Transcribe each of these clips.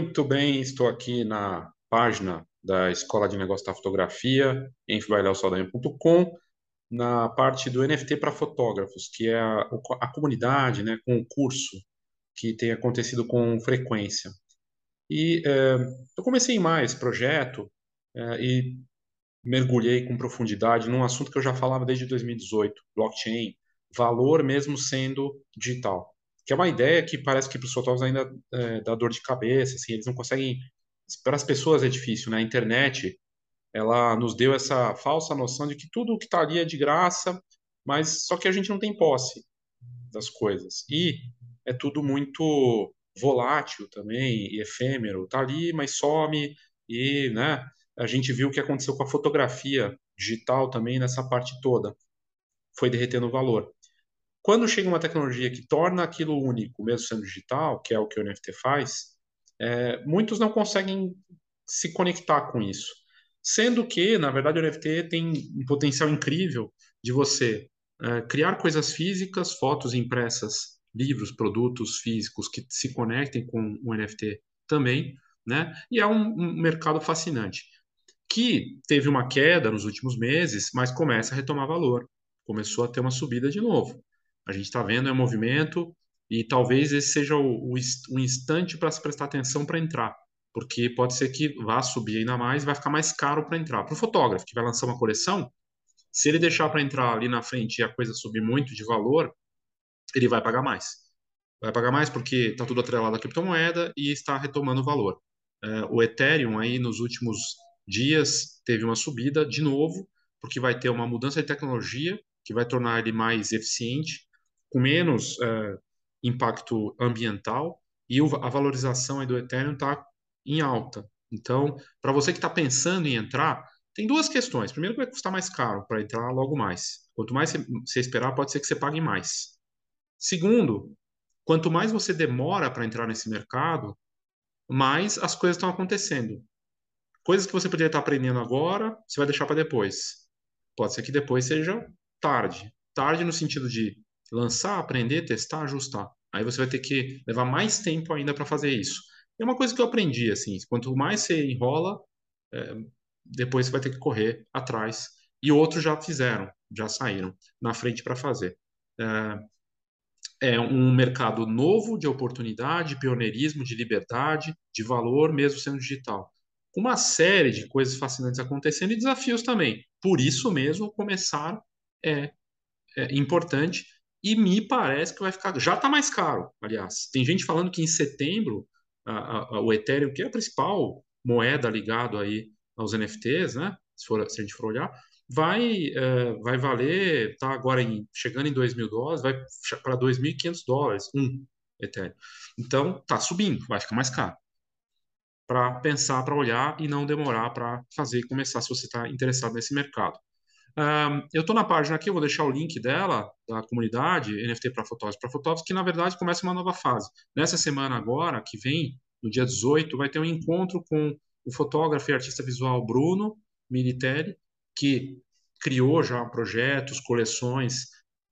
Muito bem, estou aqui na página da Escola de Negócios da Fotografia, em fibailausaldanha.com, na parte do NFT para fotógrafos, que é a, a, comunidade, né, com o curso que tem acontecido com frequência. E é, eu comecei mais projeto é, e mergulhei com profundidade num assunto que eu já falava desde 2018, blockchain, valor mesmo sendo digital que é uma ideia que parece que para os fotógrafos ainda é, dá dor de cabeça, assim, eles não conseguem. Para as pessoas é difícil, né? A internet ela nos deu essa falsa noção de que tudo que está ali é de graça, mas só que a gente não tem posse das coisas. E é tudo muito volátil também, e efêmero. Está ali, mas some, e né, a gente viu o que aconteceu com a fotografia digital também nessa parte toda. Foi derretendo o valor. Quando chega uma tecnologia que torna aquilo único, mesmo sendo digital, que é o que o NFT faz, é, muitos não conseguem se conectar com isso. Sendo que, na verdade, o NFT tem um potencial incrível de você é, criar coisas físicas, fotos impressas, livros, produtos físicos que se conectem com o NFT também, né? E é um, um mercado fascinante que teve uma queda nos últimos meses, mas começa a retomar valor, começou a ter uma subida de novo. A gente está vendo é um movimento e talvez esse seja o, o, o instante para se prestar atenção para entrar, porque pode ser que vá subir ainda mais, vai ficar mais caro para entrar. Para o fotógrafo que vai lançar uma coleção, se ele deixar para entrar ali na frente e a coisa subir muito de valor, ele vai pagar mais. Vai pagar mais porque está tudo atrelado à criptomoeda e está retomando o valor. É, o Ethereum aí nos últimos dias teve uma subida de novo, porque vai ter uma mudança de tecnologia que vai tornar ele mais eficiente com menos é, impacto ambiental e a valorização do Ethereum está em alta. Então, para você que está pensando em entrar, tem duas questões. Primeiro, vai custar mais caro para entrar logo mais. Quanto mais você esperar, pode ser que você pague mais. Segundo, quanto mais você demora para entrar nesse mercado, mais as coisas estão acontecendo. Coisas que você poderia estar aprendendo agora, você vai deixar para depois. Pode ser que depois seja tarde. Tarde no sentido de lançar, aprender, testar, ajustar. Aí você vai ter que levar mais tempo ainda para fazer isso. É uma coisa que eu aprendi, assim, quanto mais você enrola, é, depois você vai ter que correr atrás. E outros já fizeram, já saíram na frente para fazer. É, é um mercado novo de oportunidade, pioneirismo, de liberdade, de valor, mesmo sendo digital. Uma série de coisas fascinantes acontecendo e desafios também. Por isso mesmo, começar é, é importante e me parece que vai ficar. Já está mais caro, aliás. Tem gente falando que em setembro a, a, o Ethereum, que é a principal moeda ligado aí aos NFTs, né? Se, for, se a gente for olhar, vai, uh, vai valer, tá agora em, chegando em 2 mil dólares, vai para 2.500 dólares, um Ethereum. Então, tá subindo, vai ficar mais caro. Para pensar, para olhar e não demorar para fazer e começar se você está interessado nesse mercado. Um, eu estou na página aqui, eu vou deixar o link dela, da comunidade NFT para fotógrafos para fotógrafos, que na verdade começa uma nova fase. Nessa semana agora, que vem, no dia 18, vai ter um encontro com o fotógrafo e artista visual Bruno Militelli, que criou já projetos, coleções,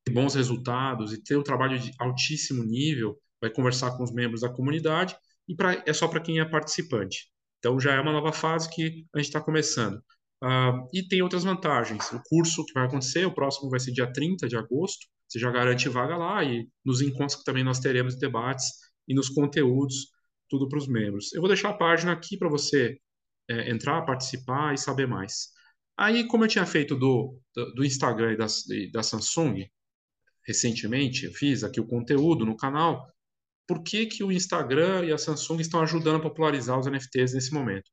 bons resultados e tem um trabalho de altíssimo nível, vai conversar com os membros da comunidade e pra, é só para quem é participante. Então já é uma nova fase que a gente está começando. Uh, e tem outras vantagens. O curso que vai acontecer, o próximo vai ser dia 30 de agosto, você já garante vaga lá e nos encontros que também nós teremos debates e nos conteúdos, tudo para os membros. Eu vou deixar a página aqui para você é, entrar, participar e saber mais. Aí, como eu tinha feito do, do, Instagram e da, da Samsung, recentemente, eu fiz aqui o conteúdo no canal, por que, que o Instagram e a Samsung estão ajudando a popularizar os NFTs nesse momento?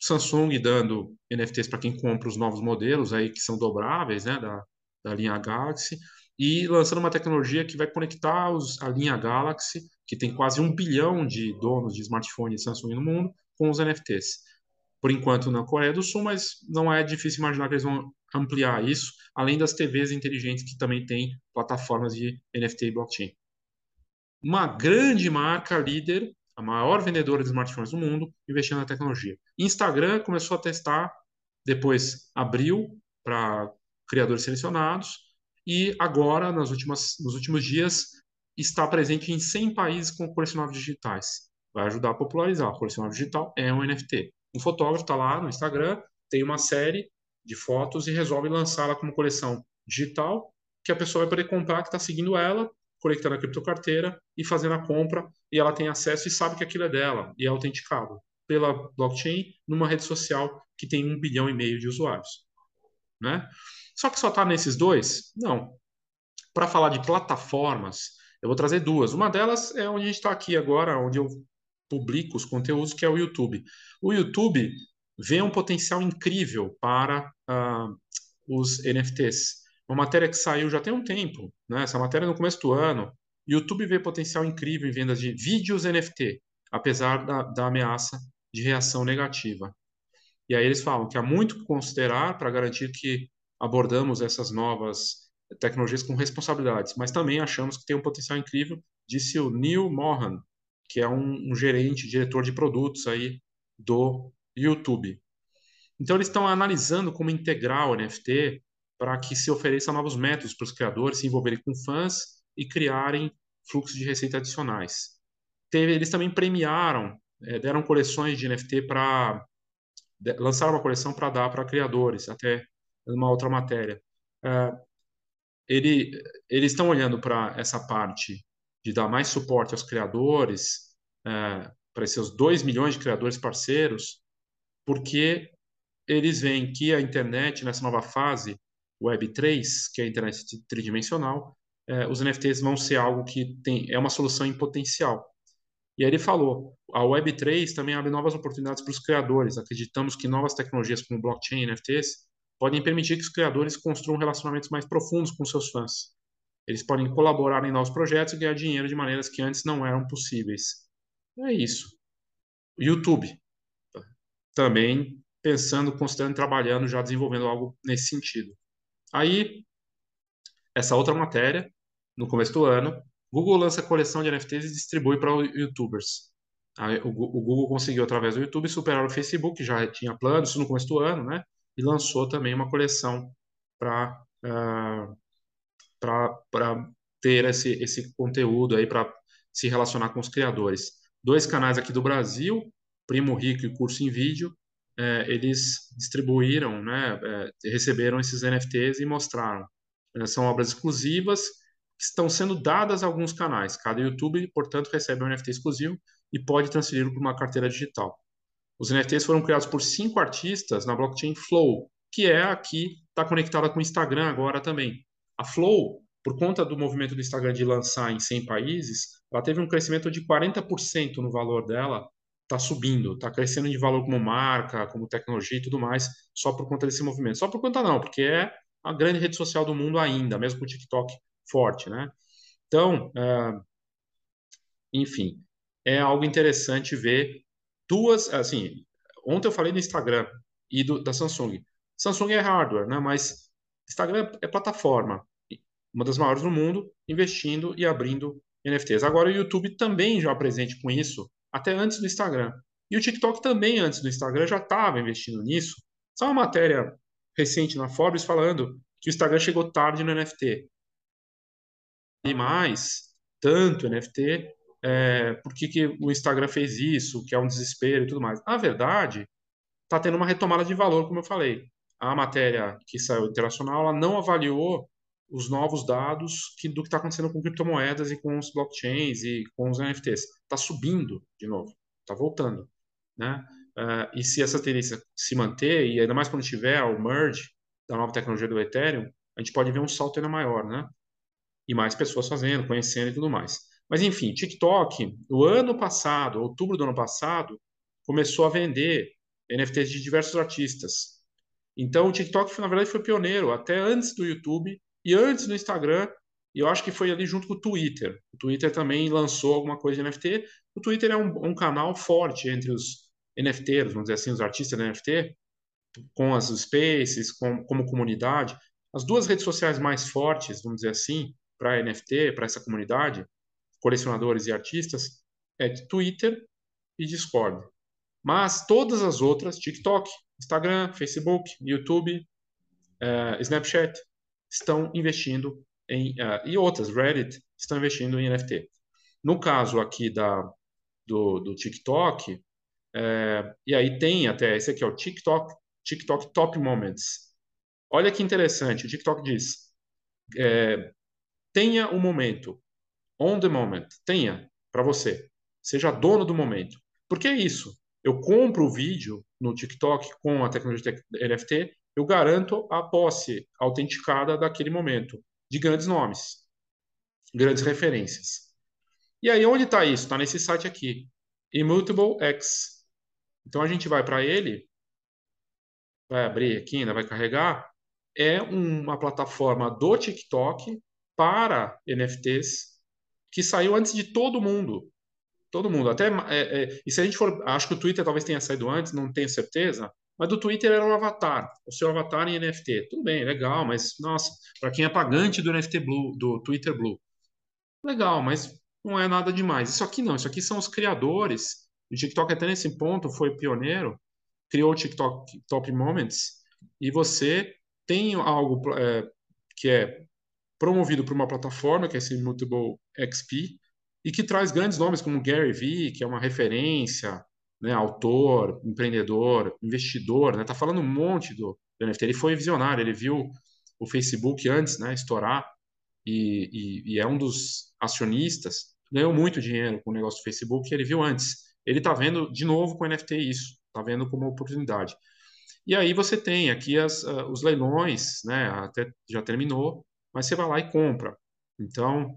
Samsung dando NFTs para quem compra os novos modelos aí que são dobráveis, né, da, da linha Galaxy, e lançando uma tecnologia que vai conectar os, a linha Galaxy, que tem quase um bilhão de donos de smartphone Samsung no mundo, com os NFTs. Por enquanto na Coreia do Sul, mas não é difícil imaginar que eles vão ampliar isso, além das TVs inteligentes que também têm plataformas de NFT e blockchain. Uma grande marca líder a maior vendedora de smartphones do mundo, investindo na tecnologia. Instagram começou a testar, depois abriu para criadores selecionados e agora, nas últimas, nos últimos dias, está presente em 100 países com colecionáveis digitais. vai ajudar a popularizar. O colecionável digital é um NFT. Um fotógrafo está lá no Instagram, tem uma série de fotos e resolve lançá-la como coleção digital, que a pessoa vai poder comprar, que está seguindo ela, conectando a criptocarteira e fazendo a compra, e ela tem acesso e sabe que aquilo é dela, e é autenticado pela blockchain numa rede social que tem um bilhão e meio de usuários. Né? Só que só está nesses dois? Não. Para falar de plataformas, eu vou trazer duas. Uma delas é onde a gente está aqui agora, onde eu publico os conteúdos, que é o YouTube. O YouTube vê um potencial incrível para uh, os NFTs. Uma matéria que saiu já tem um tempo, né? essa matéria no começo do ano. YouTube vê potencial incrível em vendas de vídeos NFT, apesar da, da ameaça de reação negativa. E aí eles falam que há muito que considerar para garantir que abordamos essas novas tecnologias com responsabilidades, mas também achamos que tem um potencial incrível, disse o Neil Mohan, que é um, um gerente, diretor de produtos aí do YouTube. Então eles estão analisando como integrar o NFT para que se ofereça novos métodos para os criadores se envolverem com fãs e criarem fluxos de receita adicionais. Teve, eles também premiaram, é, deram coleções de NFT para lançaram uma coleção para dar para criadores, até numa outra matéria. É, ele, eles estão olhando para essa parte de dar mais suporte aos criadores, é, para esses 2 milhões de criadores parceiros, porque eles veem que a internet, nessa nova fase, Web3, que é a internet tridimensional, é, os NFTs vão ser algo que tem, é uma solução em potencial. E aí ele falou, a Web3 também abre novas oportunidades para os criadores. Acreditamos que novas tecnologias como blockchain e NFTs podem permitir que os criadores construam relacionamentos mais profundos com seus fãs. Eles podem colaborar em novos projetos e ganhar dinheiro de maneiras que antes não eram possíveis. É isso. YouTube. Também pensando, considerando, trabalhando, já desenvolvendo algo nesse sentido. Aí, essa outra matéria, no começo do ano, Google lança a coleção de NFTs e distribui para youtubers. Aí, o, o, Google conseguiu, através do YouTube, superar o Facebook, que já tinha planos, isso no começo do ano, né? E lançou também uma coleção para uh, para ter esse, esse conteúdo aí, para se relacionar com os criadores. Dois canais aqui do Brasil, Primo Rico e Curso em Vídeo, é, eles distribuíram, né, é, receberam esses NFTs e mostraram. É, são obras exclusivas que estão sendo dadas a alguns canais. Cada YouTube, portanto, recebe um NFT exclusivo e pode transferi-lo para uma carteira digital. Os NFTs foram criados por cinco artistas na blockchain Flow, que é aqui está conectada com o Instagram agora também. A Flow, por conta do movimento do Instagram de lançar em 100 países, ela teve um crescimento de 40% no valor dela está subindo, está crescendo de valor como marca, como tecnologia e tudo mais, só por conta desse movimento. Só por conta não, porque é a grande rede social do mundo ainda, mesmo com o TikTok forte, né? Então, é, enfim, é algo interessante ver duas, assim, ontem eu falei do Instagram e do, da Samsung. Samsung é hardware, né? Mas Instagram é plataforma, uma das maiores do mundo, investindo e abrindo NFTs. Agora o YouTube também já presente com isso, até antes do Instagram. E o TikTok também, antes do Instagram, já estava investindo nisso. Só uma matéria recente na Forbes falando que o Instagram chegou tarde no NFT. E mais, tanto NFT, é, por que, que o Instagram fez isso, que é um desespero e tudo mais. Na verdade, está tendo uma retomada de valor, como eu falei. A matéria que saiu internacional, ela não avaliou os novos dados que, do que está acontecendo com criptomoedas e com os blockchains e com os NFTs. Está subindo de novo, está voltando. Né? Uh, e se essa tendência se manter, e ainda mais quando tiver o merge da nova tecnologia do Ethereum, a gente pode ver um salto ainda maior, né? E mais pessoas fazendo, conhecendo e tudo mais. Mas enfim, TikTok, o ano passado, outubro do ano passado, começou a vender NFTs de diversos artistas. Então o TikTok, na verdade, foi pioneiro. Até antes do YouTube, e antes no Instagram, eu acho que foi ali junto com o Twitter. O Twitter também lançou alguma coisa de NFT. O Twitter é um, um canal forte entre os NFTs, vamos dizer assim, os artistas de NFT, com as spaces, com, como comunidade. As duas redes sociais mais fortes, vamos dizer assim, para NFT, para essa comunidade, colecionadores e artistas, é Twitter e Discord. Mas todas as outras, TikTok, Instagram, Facebook, YouTube, uh, Snapchat, estão investindo em, uh, e outras, Reddit, estão investindo em NFT. No caso aqui da, do, do TikTok, é, e aí tem até, esse aqui é o TikTok, TikTok Top Moments. Olha que interessante, o TikTok diz, é, tenha o um momento, on the moment, tenha para você, seja dono do momento. Por que isso? Eu compro o vídeo no TikTok com a tecnologia NFT, eu garanto a posse autenticada daquele momento, de grandes nomes, grandes referências. E aí, onde está isso? Está nesse site aqui, Immutable X. Então, a gente vai para ele, vai abrir aqui, ainda vai carregar. É uma plataforma do TikTok para NFTs que saiu antes de todo mundo. Todo mundo. Até, é, é, e se a gente for. Acho que o Twitter talvez tenha saído antes, não tenho certeza. Mas do Twitter era o avatar, o seu avatar em NFT. Tudo bem, legal, mas nossa, para quem é pagante do NFT Blue, do Twitter Blue, legal, mas não é nada demais. Isso aqui não, isso aqui são os criadores. O TikTok até nesse ponto foi pioneiro, criou o TikTok Top Moments e você tem algo é, que é promovido por uma plataforma que é esse Mutable XP e que traz grandes nomes como Gary Vee, que é uma referência, né, autor, empreendedor, investidor, né, tá falando um monte do, do NFT. Ele foi visionário, ele viu o Facebook antes, né, estourar e, e, e, é um dos acionistas, ganhou muito dinheiro com o negócio do Facebook, ele viu antes. Ele está vendo de novo com o NFT isso, está vendo como oportunidade. E aí você tem aqui as, uh, os leilões, né, até já terminou, mas você vai lá e compra. Então,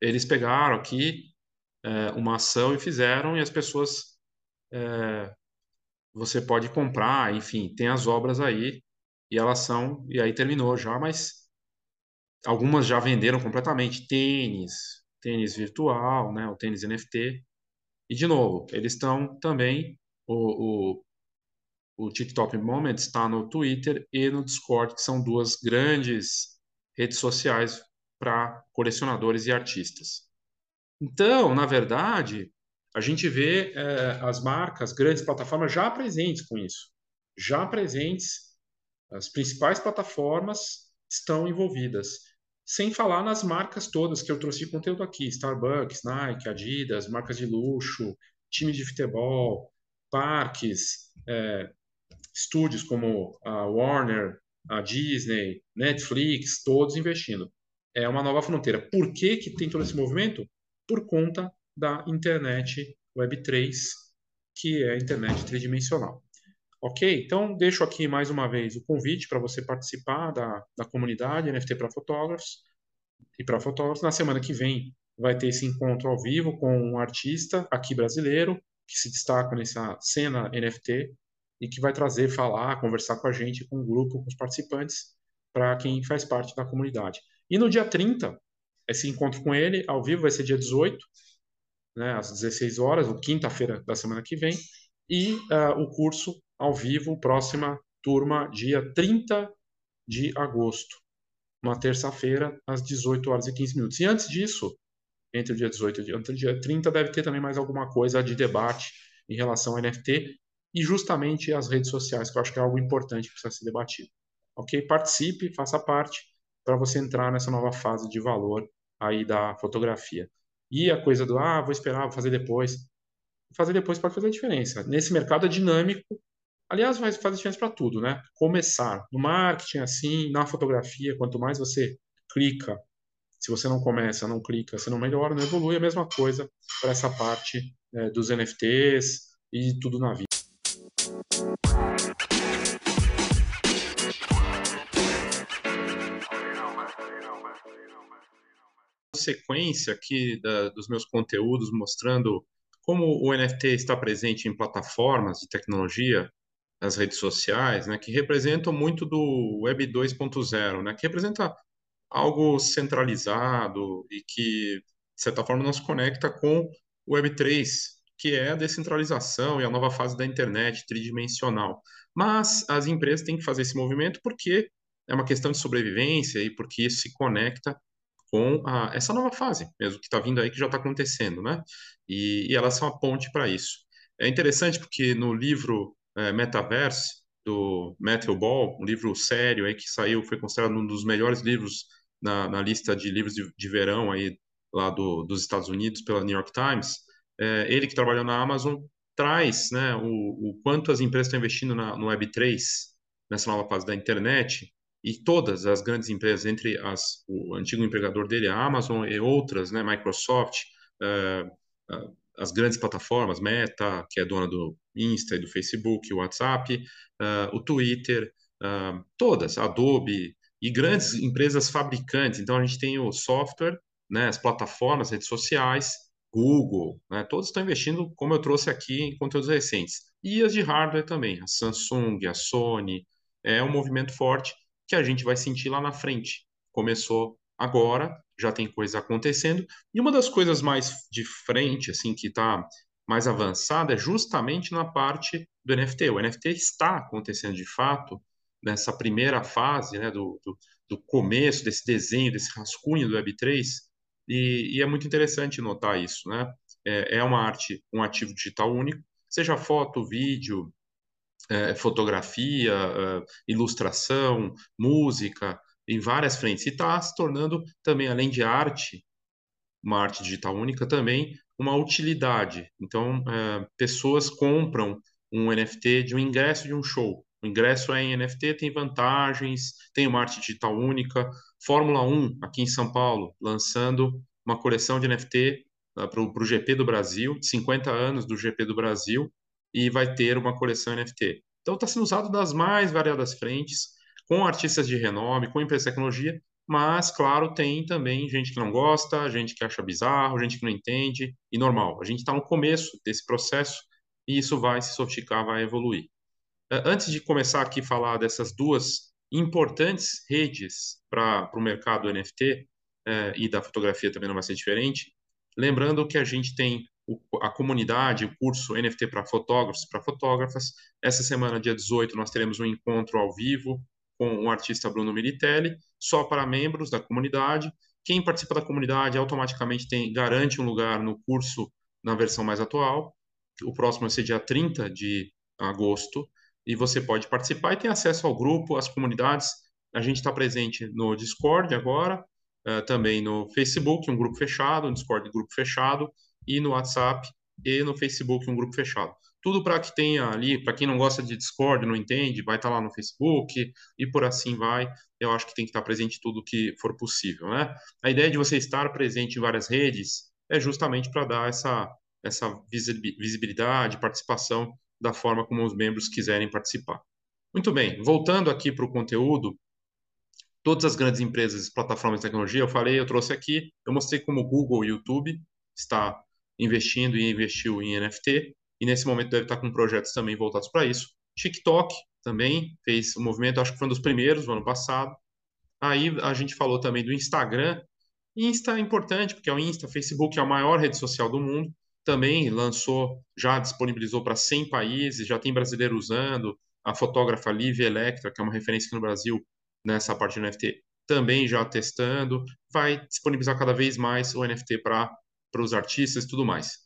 eles pegaram aqui é, uma ação e fizeram, e as pessoas. É, você pode comprar, enfim, tem as obras aí, e elas são. E aí terminou já, mas algumas já venderam completamente. Tênis, tênis virtual, né, o tênis NFT. E, de novo, eles estão também. O, o, o TikTok Moments está no Twitter e no Discord, que são duas grandes redes sociais para colecionadores e artistas. Então, na verdade, a gente vê é, as marcas, grandes plataformas já presentes com isso, já presentes, as principais plataformas estão envolvidas. Sem falar nas marcas todas que eu trouxe conteúdo aqui: Starbucks, Nike, Adidas, marcas de luxo, time de futebol, parques, é, estúdios como a Warner, a Disney, Netflix, todos investindo. É uma nova fronteira. Por que, que tem todo esse movimento? Por conta da internet Web3, que é a internet tridimensional. Ok? Então, deixo aqui mais uma vez o convite para você participar da, da comunidade NFT para fotógrafos e para fotógrafos. Na semana que vem vai ter esse encontro ao vivo com um artista aqui brasileiro que se destaca nessa cena NFT e que vai trazer, falar, conversar com a gente, com o grupo, com os participantes, para quem faz parte da comunidade. E no dia 30, esse encontro com ele ao vivo vai ser dia 18, né, às 16 horas, ou quinta-feira da semana que vem, e uh, o curso ao vivo, próxima turma, dia 30 de agosto, uma terça-feira, às 18 horas e 15 minutos. E antes disso, entre o dia 18 e o dia 30, deve ter também mais alguma coisa de debate em relação ao NFT e justamente as redes sociais, que eu acho que é algo importante que precisa ser debatido. Ok? Participe, faça parte para você entrar nessa nova fase de valor aí da fotografia. E a coisa do, ah, vou esperar, vou fazer depois. Fazer depois pode fazer diferença. Nesse mercado dinâmico, aliás, vai fazer diferença para tudo, né? Começar no marketing, assim, na fotografia, quanto mais você clica, se você não começa, não clica, você não melhora, não evolui, a mesma coisa para essa parte é, dos NFTs e tudo na vida. Sequência aqui da, dos meus conteúdos mostrando como o NFT está presente em plataformas de tecnologia, nas redes sociais, né, que representam muito do Web 2.0, né, que representa algo centralizado e que, de certa forma, nos conecta com o Web 3, que é a descentralização e a nova fase da internet tridimensional. Mas as empresas têm que fazer esse movimento porque é uma questão de sobrevivência e porque isso se conecta com a, essa nova fase mesmo que está vindo aí, que já está acontecendo, né? E, e, elas são a ponte para isso. É interessante porque no livro é, Metaverse, do Matthew Ball, um livro sério aí que saiu, foi considerado um dos melhores livros na, na lista de livros de, de verão aí lá do, dos Estados Unidos pela New York Times, é, ele que trabalhou na Amazon traz né, o, o quanto as empresas estão investindo na, no Web3, nessa nova fase da internet, e todas as grandes empresas, entre as, o antigo empregador dele, a Amazon, e outras, né, Microsoft, uh, uh, as grandes plataformas, Meta, que é dona do Insta e do Facebook, o WhatsApp, uh, o Twitter, todas, Adobe, e grandes empresas fabricantes. Então, a gente tem o software, né, as plataformas, redes sociais, Google, né, todos estão investindo, como eu trouxe aqui, em conteúdos recentes. E as de hardware também, a Samsung, a Sony, é um movimento forte que a gente vai sentir lá na frente. Começou agora, já tem coisa acontecendo. E uma das coisas mais de frente, assim, que está mais avançada é justamente na parte do NFT. O NFT está acontecendo de fato nessa primeira fase, né, do, do, do começo desse desenho, desse rascunho do Web3, e, e é muito interessante notar isso, né? É, é, uma arte, um ativo digital único, seja foto, vídeo, é, fotografia, é, ilustração, música, em várias frentes. E está se tornando também, além de arte, uma arte digital única, também uma utilidade. Então, é, pessoas compram um NFT de um ingresso de um show. O ingresso é em NFT, tem vantagens, tem uma arte digital única. Fórmula 1, aqui em São Paulo, lançando uma coleção de NFT uh, para o GP do Brasil, 50 anos do GP do Brasil, e vai ter uma coleção NFT. Então está sendo usado das mais variadas frentes, com artistas de renome, com empresas de tecnologia, mas, claro, tem também gente que não gosta, gente que acha bizarro, gente que não entende, e normal. A gente está no começo desse processo e isso vai se sofisticar, vai evoluir. Antes de começar aqui a falar dessas duas importantes redes para o mercado NFT, eh, e da fotografia também não vai ser diferente, lembrando que a gente tem a comunidade, o curso NFT para fotógrafos, para fotógrafas. Essa semana, dia 18, nós teremos um encontro ao vivo com o artista Bruno Militelli, só para membros da comunidade. Quem participa da comunidade automaticamente tem garante um lugar no curso na versão mais atual. O próximo vai ser dia 30 de agosto e você pode participar e ter acesso ao grupo, às comunidades. A gente está presente no Discord agora, uh, também no Facebook, um grupo fechado, no Discord, grupo fechado, e no WhatsApp e no Facebook, um grupo fechado. Tudo para que tenha ali, para quem não gosta de Discord, não entende, vai estar tá lá no Facebook e por assim vai. Eu acho que tem que estar presente tudo que for possível, né? A ideia de você estar presente em várias redes é justamente para dar essa, essa visibilidade, participação da forma como os membros quiserem participar. Muito bem, voltando aqui para o conteúdo, todas as grandes empresas, plataformas de tecnologia, eu falei, eu trouxe aqui, eu mostrei como o Google e o YouTube está investindo e investiu em NFT, e nesse momento deve estar com projetos também voltados para isso. TikTok também fez um movimento, acho que foi um dos primeiros no ano passado. Aí a gente falou também do Instagram. Insta é importante, porque é o Insta, Facebook é a maior rede social do mundo. Também lançou, já disponibilizou para 100 países, já tem brasileiro usando. A fotógrafa Lívia Electra, que é uma referência aqui no Brasil nessa parte do NFT, também já testando. Vai disponibilizar cada vez mais o NFT para para os artistas e tudo mais.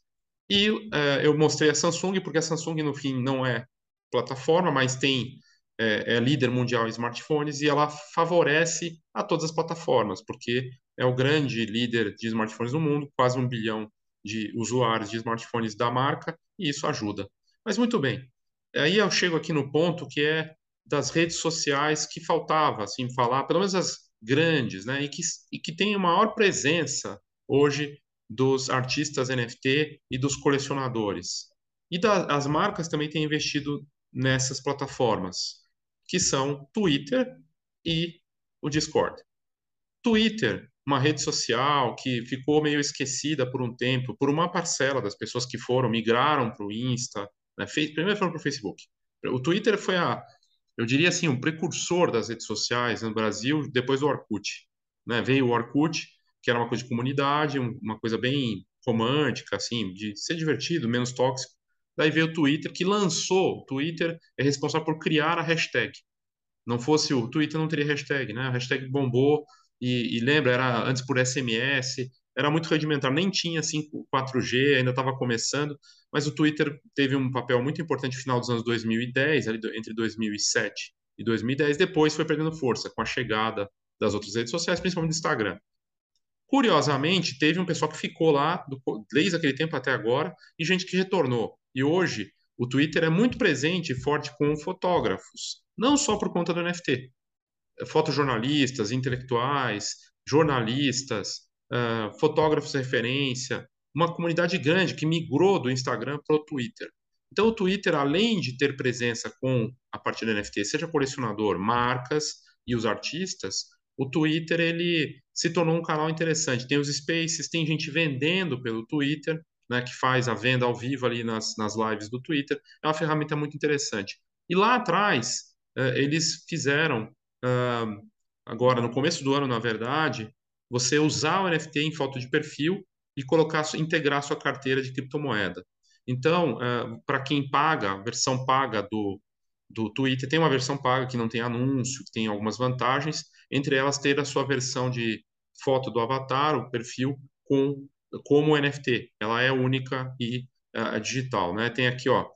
E é, eu mostrei a Samsung, porque a Samsung, no fim, não é plataforma, mas tem é, é, líder mundial em smartphones e ela favorece a todas as plataformas, porque é o grande líder de smartphones no mundo, quase um bilhão de usuários de smartphones da marca, e isso ajuda. Mas muito bem, aí eu chego aqui no ponto que é das redes sociais que faltava, assim, falar, pelo menos as grandes, né, e que, e que tem maior presença hoje dos artistas NFT e dos colecionadores. E da, as marcas também têm investido nessas plataformas, que são Twitter e o Discord. Twitter, uma rede social que ficou meio esquecida por um tempo, por uma parcela das pessoas que foram, migraram para o Insta, né? primeiro foram para o Facebook. O Twitter foi a, eu diria assim, um precursor das redes sociais no Brasil, depois do Orkut. Né? Veio o Orkut, que era uma coisa de comunidade, uma coisa bem romântica, assim, de ser divertido, menos tóxico. Daí veio o Twitter, que lançou, o Twitter é responsável por criar a hashtag. Não fosse o Twitter, não teria hashtag, né? A hashtag bombou, e, e lembra, era antes por SMS, era muito rudimentar, nem tinha assim 4G, ainda estava começando, mas o Twitter teve um papel muito importante no final dos anos 2010, ali entre 2007 e 2010, depois foi perdendo força com a chegada das outras redes sociais, principalmente do Instagram. Curiosamente, teve um pessoal que ficou lá do, desde aquele tempo até agora e gente que retornou. E hoje o Twitter é muito presente e forte com fotógrafos, não só por conta do NFT. Fotojornalistas, intelectuais, jornalistas, uh, fotógrafos de referência, uma comunidade grande que migrou do Instagram para o Twitter. Então, o Twitter, além de ter presença com a partir do NFT, seja colecionador, marcas e os artistas, o Twitter ele se tornou um canal interessante. Tem os Spaces, tem gente vendendo pelo Twitter, né, que faz a venda ao vivo ali nas, nas lives do Twitter. É uma ferramenta muito interessante. E lá atrás, uh, eles fizeram, uh, agora no começo do ano, na verdade, você usar o NFT em foto de perfil e colocar, integrar sua carteira de criptomoeda. Então, uh, para quem paga, a versão paga do, do Twitter, tem uma versão paga que não tem anúncio, que tem algumas vantagens, entre elas ter a sua versão de foto do avatar, o perfil, com como NFT. Ela é única e uh, digital, né? Tem aqui, ó.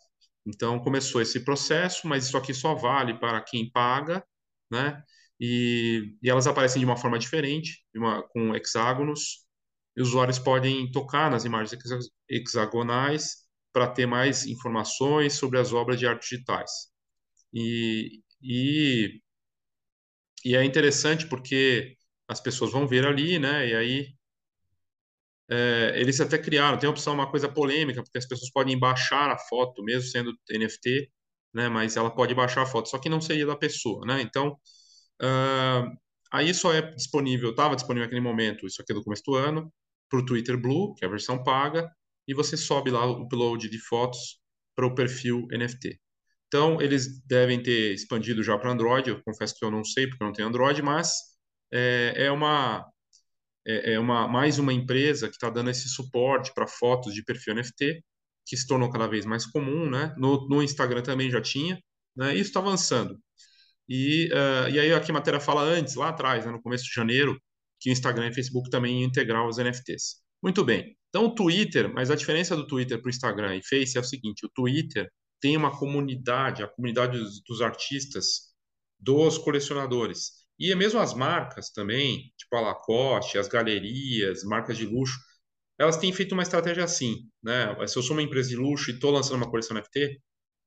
Então começou esse processo, mas isso aqui só vale para quem paga, né? E, e elas aparecem de uma forma diferente, uma, com hexágonos. E os usuários podem tocar nas imagens hexagonais para ter mais informações sobre as obras de arte digitais. E, e, e é interessante porque as pessoas vão ver ali, né? E aí é, eles até criaram, tem a opção, uma coisa polêmica, porque as pessoas podem baixar a foto, mesmo sendo NFT, né, mas ela pode baixar a foto, só que não seria da pessoa, né? Então, uh, aí só é disponível, estava disponível naquele momento, isso aqui é do começo do ano, para o Twitter Blue, que é a versão paga, e você sobe lá o upload de fotos para o perfil NFT. Então, eles devem ter expandido já para Android, eu confesso que eu não sei, porque eu não tenho Android, mas é, é uma é, é uma, mais uma empresa que está dando esse suporte para fotos de perfil NFT, que se tornou cada vez mais comum, né? No, no Instagram também já tinha, né? Isso está avançando. E, uh, e aí aqui a matéria fala antes, lá atrás, né, no começo de janeiro, que o Instagram e o Facebook também integrar os NFTs. Muito bem. Então o Twitter, mas a diferença do Twitter para o Instagram e Face é o seguinte: o Twitter tem uma comunidade, a comunidade dos, dos artistas, dos colecionadores. E mesmo as marcas também, tipo a Lacoste, as galerias, marcas de luxo, elas têm feito uma estratégia assim, né? Se eu sou uma empresa de luxo e estou lançando uma coleção NFT,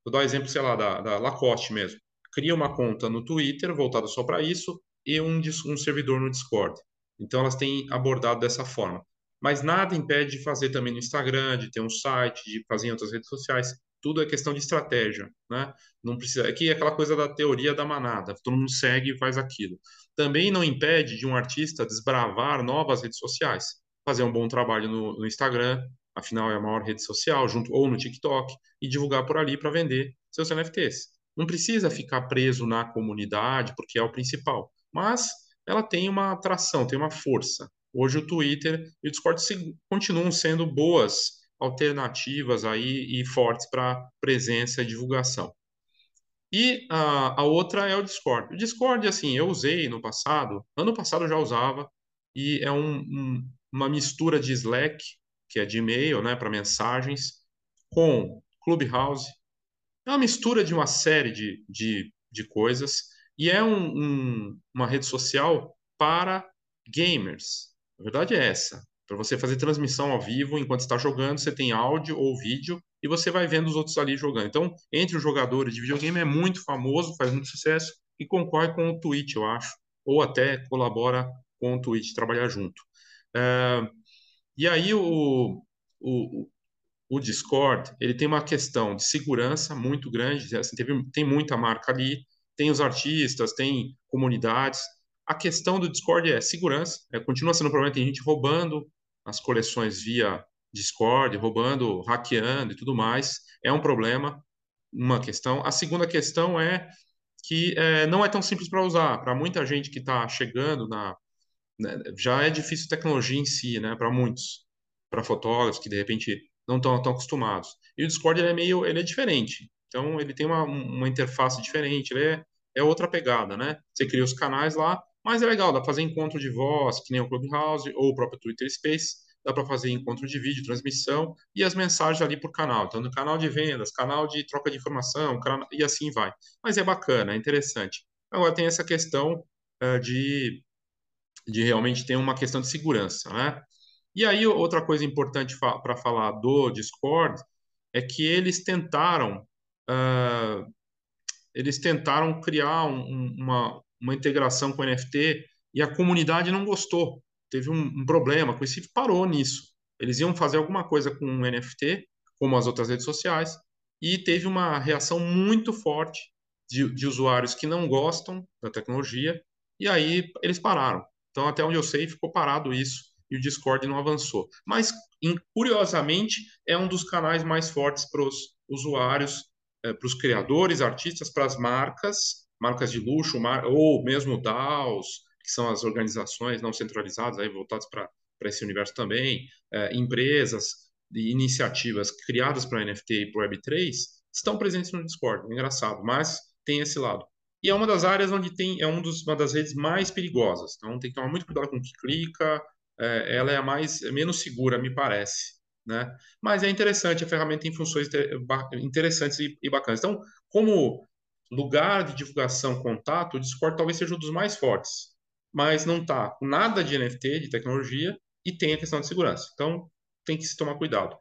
vou dar um exemplo, sei lá, da, da Lacoste mesmo. Cria uma conta no Twitter voltada só para isso e um, um servidor no Discord. Então elas têm abordado dessa forma. Mas nada impede de fazer também no Instagram, de ter um site, de fazer em outras redes sociais tudo é questão de estratégia, né? Não precisa, aqui é aquela coisa da teoria da manada, todo mundo segue e faz aquilo. Também não impede de um artista desbravar novas redes sociais, fazer um bom trabalho no, no Instagram, afinal é a maior rede social, junto ou no TikTok e divulgar por ali para vender seus NFTs. Não precisa ficar preso na comunidade, porque é o principal, mas ela tem uma atração, tem uma força. Hoje o Twitter e o Discord continuam sendo boas alternativas aí e fortes para presença e divulgação. E a, a, outra é o Discord. O Discord, assim, eu usei no passado, ano passado eu já usava, e é um, um, uma mistura de Slack, que é de e-mail, né, para mensagens, com Clubhouse. É uma mistura de uma série de, de, de coisas, e é um, uma rede social para gamers. A verdade é essa. Para você fazer transmissão ao vivo enquanto está jogando, você tem áudio ou vídeo e você vai vendo os outros ali jogando. Então, entre os jogadores de videogame é muito famoso, faz muito sucesso e concorre com o Twitch, eu acho, ou até colabora com o Twitch, trabalhar junto. É, e aí o, o, o Discord ele tem uma questão de segurança muito grande, assim, teve, tem muita marca ali, tem os artistas, tem comunidades, a questão do Discord é segurança, é, continua sendo um problema, tem gente roubando as coleções via Discord, roubando, hackeando e tudo mais. É um problema, uma questão. A segunda questão é que é, não é tão simples para usar. Para muita gente que está chegando na. Né, já é difícil tecnologia em si, né? Para muitos. Para fotógrafos que de repente não estão tão acostumados. E o Discord ele é meio. ele é diferente. Então ele tem uma, uma interface diferente, ele é, é outra pegada, né? Você cria os canais lá, mas é legal, dá para fazer encontro de voz, que nem o Clubhouse ou o próprio Twitter Space. Dá para fazer encontro de vídeo, transmissão e as mensagens ali por canal. Então, no canal de vendas, canal de troca de informação, e assim vai. Mas é bacana, é interessante. Agora, tem essa questão uh, de de realmente ter uma questão de segurança, né? E aí, outra coisa importante fa para falar do Discord é que eles tentaram, uh, eles tentaram criar um, uma, uma integração com o NFT e a comunidade não gostou. Teve um, um problema com isso parou nisso. Eles iam fazer alguma coisa com o NFT, como as outras redes sociais, e teve uma reação muito forte de, de usuários que não gostam da tecnologia, e aí eles pararam. Então, até onde eu sei, ficou parado isso e o Discord não avançou. Mas, curiosamente, é um dos canais mais fortes para os usuários, é, para os criadores, artistas, para as marcas, marcas de luxo, mar... ou mesmo DAOs, que são as organizações não centralizadas, aí voltadas para esse universo também, é, empresas e iniciativas criadas para NFT e para Web3 estão presentes no Discord. É engraçado, mas tem esse lado. E é uma das áreas onde tem, é um dos, uma das redes mais perigosas. Então tem que tomar muito cuidado com o que clica. É, ela é a mais é menos segura, me parece. Né? Mas é interessante, a ferramenta tem funções interessantes e, e bacanas. Então, como lugar de divulgação, contato, o Discord talvez seja um dos mais fortes, mas não está com nada de NFT, de tecnologia, e tem a questão de segurança. Então, tem que se tomar cuidado.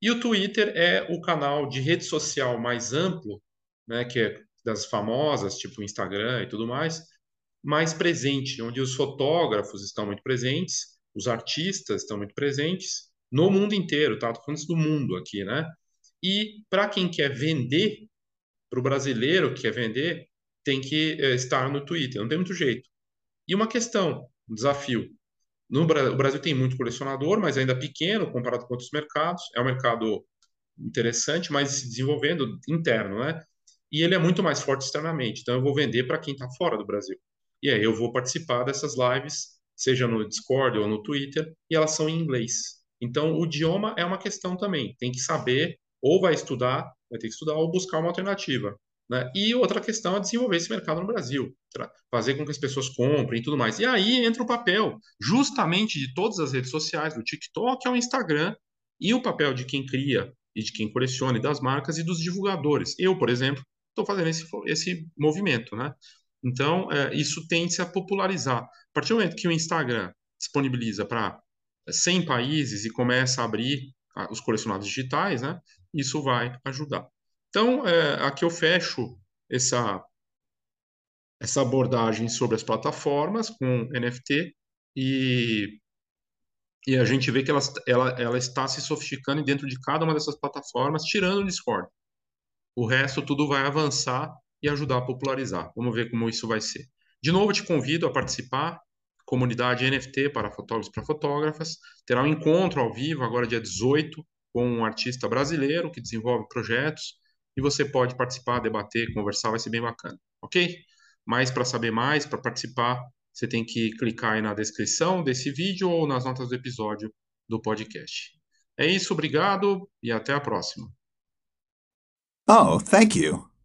E o Twitter é o canal de rede social mais amplo, né, que é das famosas, tipo Instagram e tudo mais, mais presente, onde os fotógrafos estão muito presentes, os artistas estão muito presentes, no mundo inteiro, tá? Tô falando isso do mundo aqui, né? E para quem quer vender, para o brasileiro que quer vender, tem que é, estar no Twitter, não tem muito jeito. E uma questão, um desafio. No, o Brasil tem muito colecionador, mas ainda pequeno comparado com outros mercados. É um mercado interessante, mas se desenvolvendo interno, né? e ele é muito mais forte externamente. Então, eu vou vender para quem está fora do Brasil. E aí eu vou participar dessas lives, seja no Discord ou no Twitter, e elas são em inglês. Então, o idioma é uma questão também. Tem que saber, ou vai estudar, vai ter que estudar, ou buscar uma alternativa. Né? E outra questão é desenvolver esse mercado no Brasil, fazer com que as pessoas comprem e tudo mais. E aí entra o papel, justamente de todas as redes sociais, do TikTok ao Instagram, e o papel de quem cria e de quem coleciona e das marcas e dos divulgadores. Eu, por exemplo, estou fazendo esse, esse movimento, né? Então, é, isso tende a popularizar. A partir do momento que o Instagram disponibiliza para 100 países e começa a abrir os colecionados digitais, né? Isso vai ajudar. Então, é, aqui eu fecho essa, essa abordagem sobre as plataformas com NFT e, e a gente vê que ela, ela, ela está se sofisticando dentro de cada uma dessas plataformas, tirando o Discord. O resto tudo vai avançar e ajudar a popularizar. Vamos ver como isso vai ser. De novo, te convido a participar. Comunidade NFT para fotógrafos para fotógrafas. Terá um encontro ao vivo, agora dia 18, com um artista brasileiro que desenvolve projetos. E você pode participar, debater, conversar, vai ser bem bacana. Ok? Mas para saber mais, para participar, você tem que clicar aí na descrição desse vídeo ou nas notas do episódio do podcast. É isso, obrigado e até a próxima. Oh, thank you.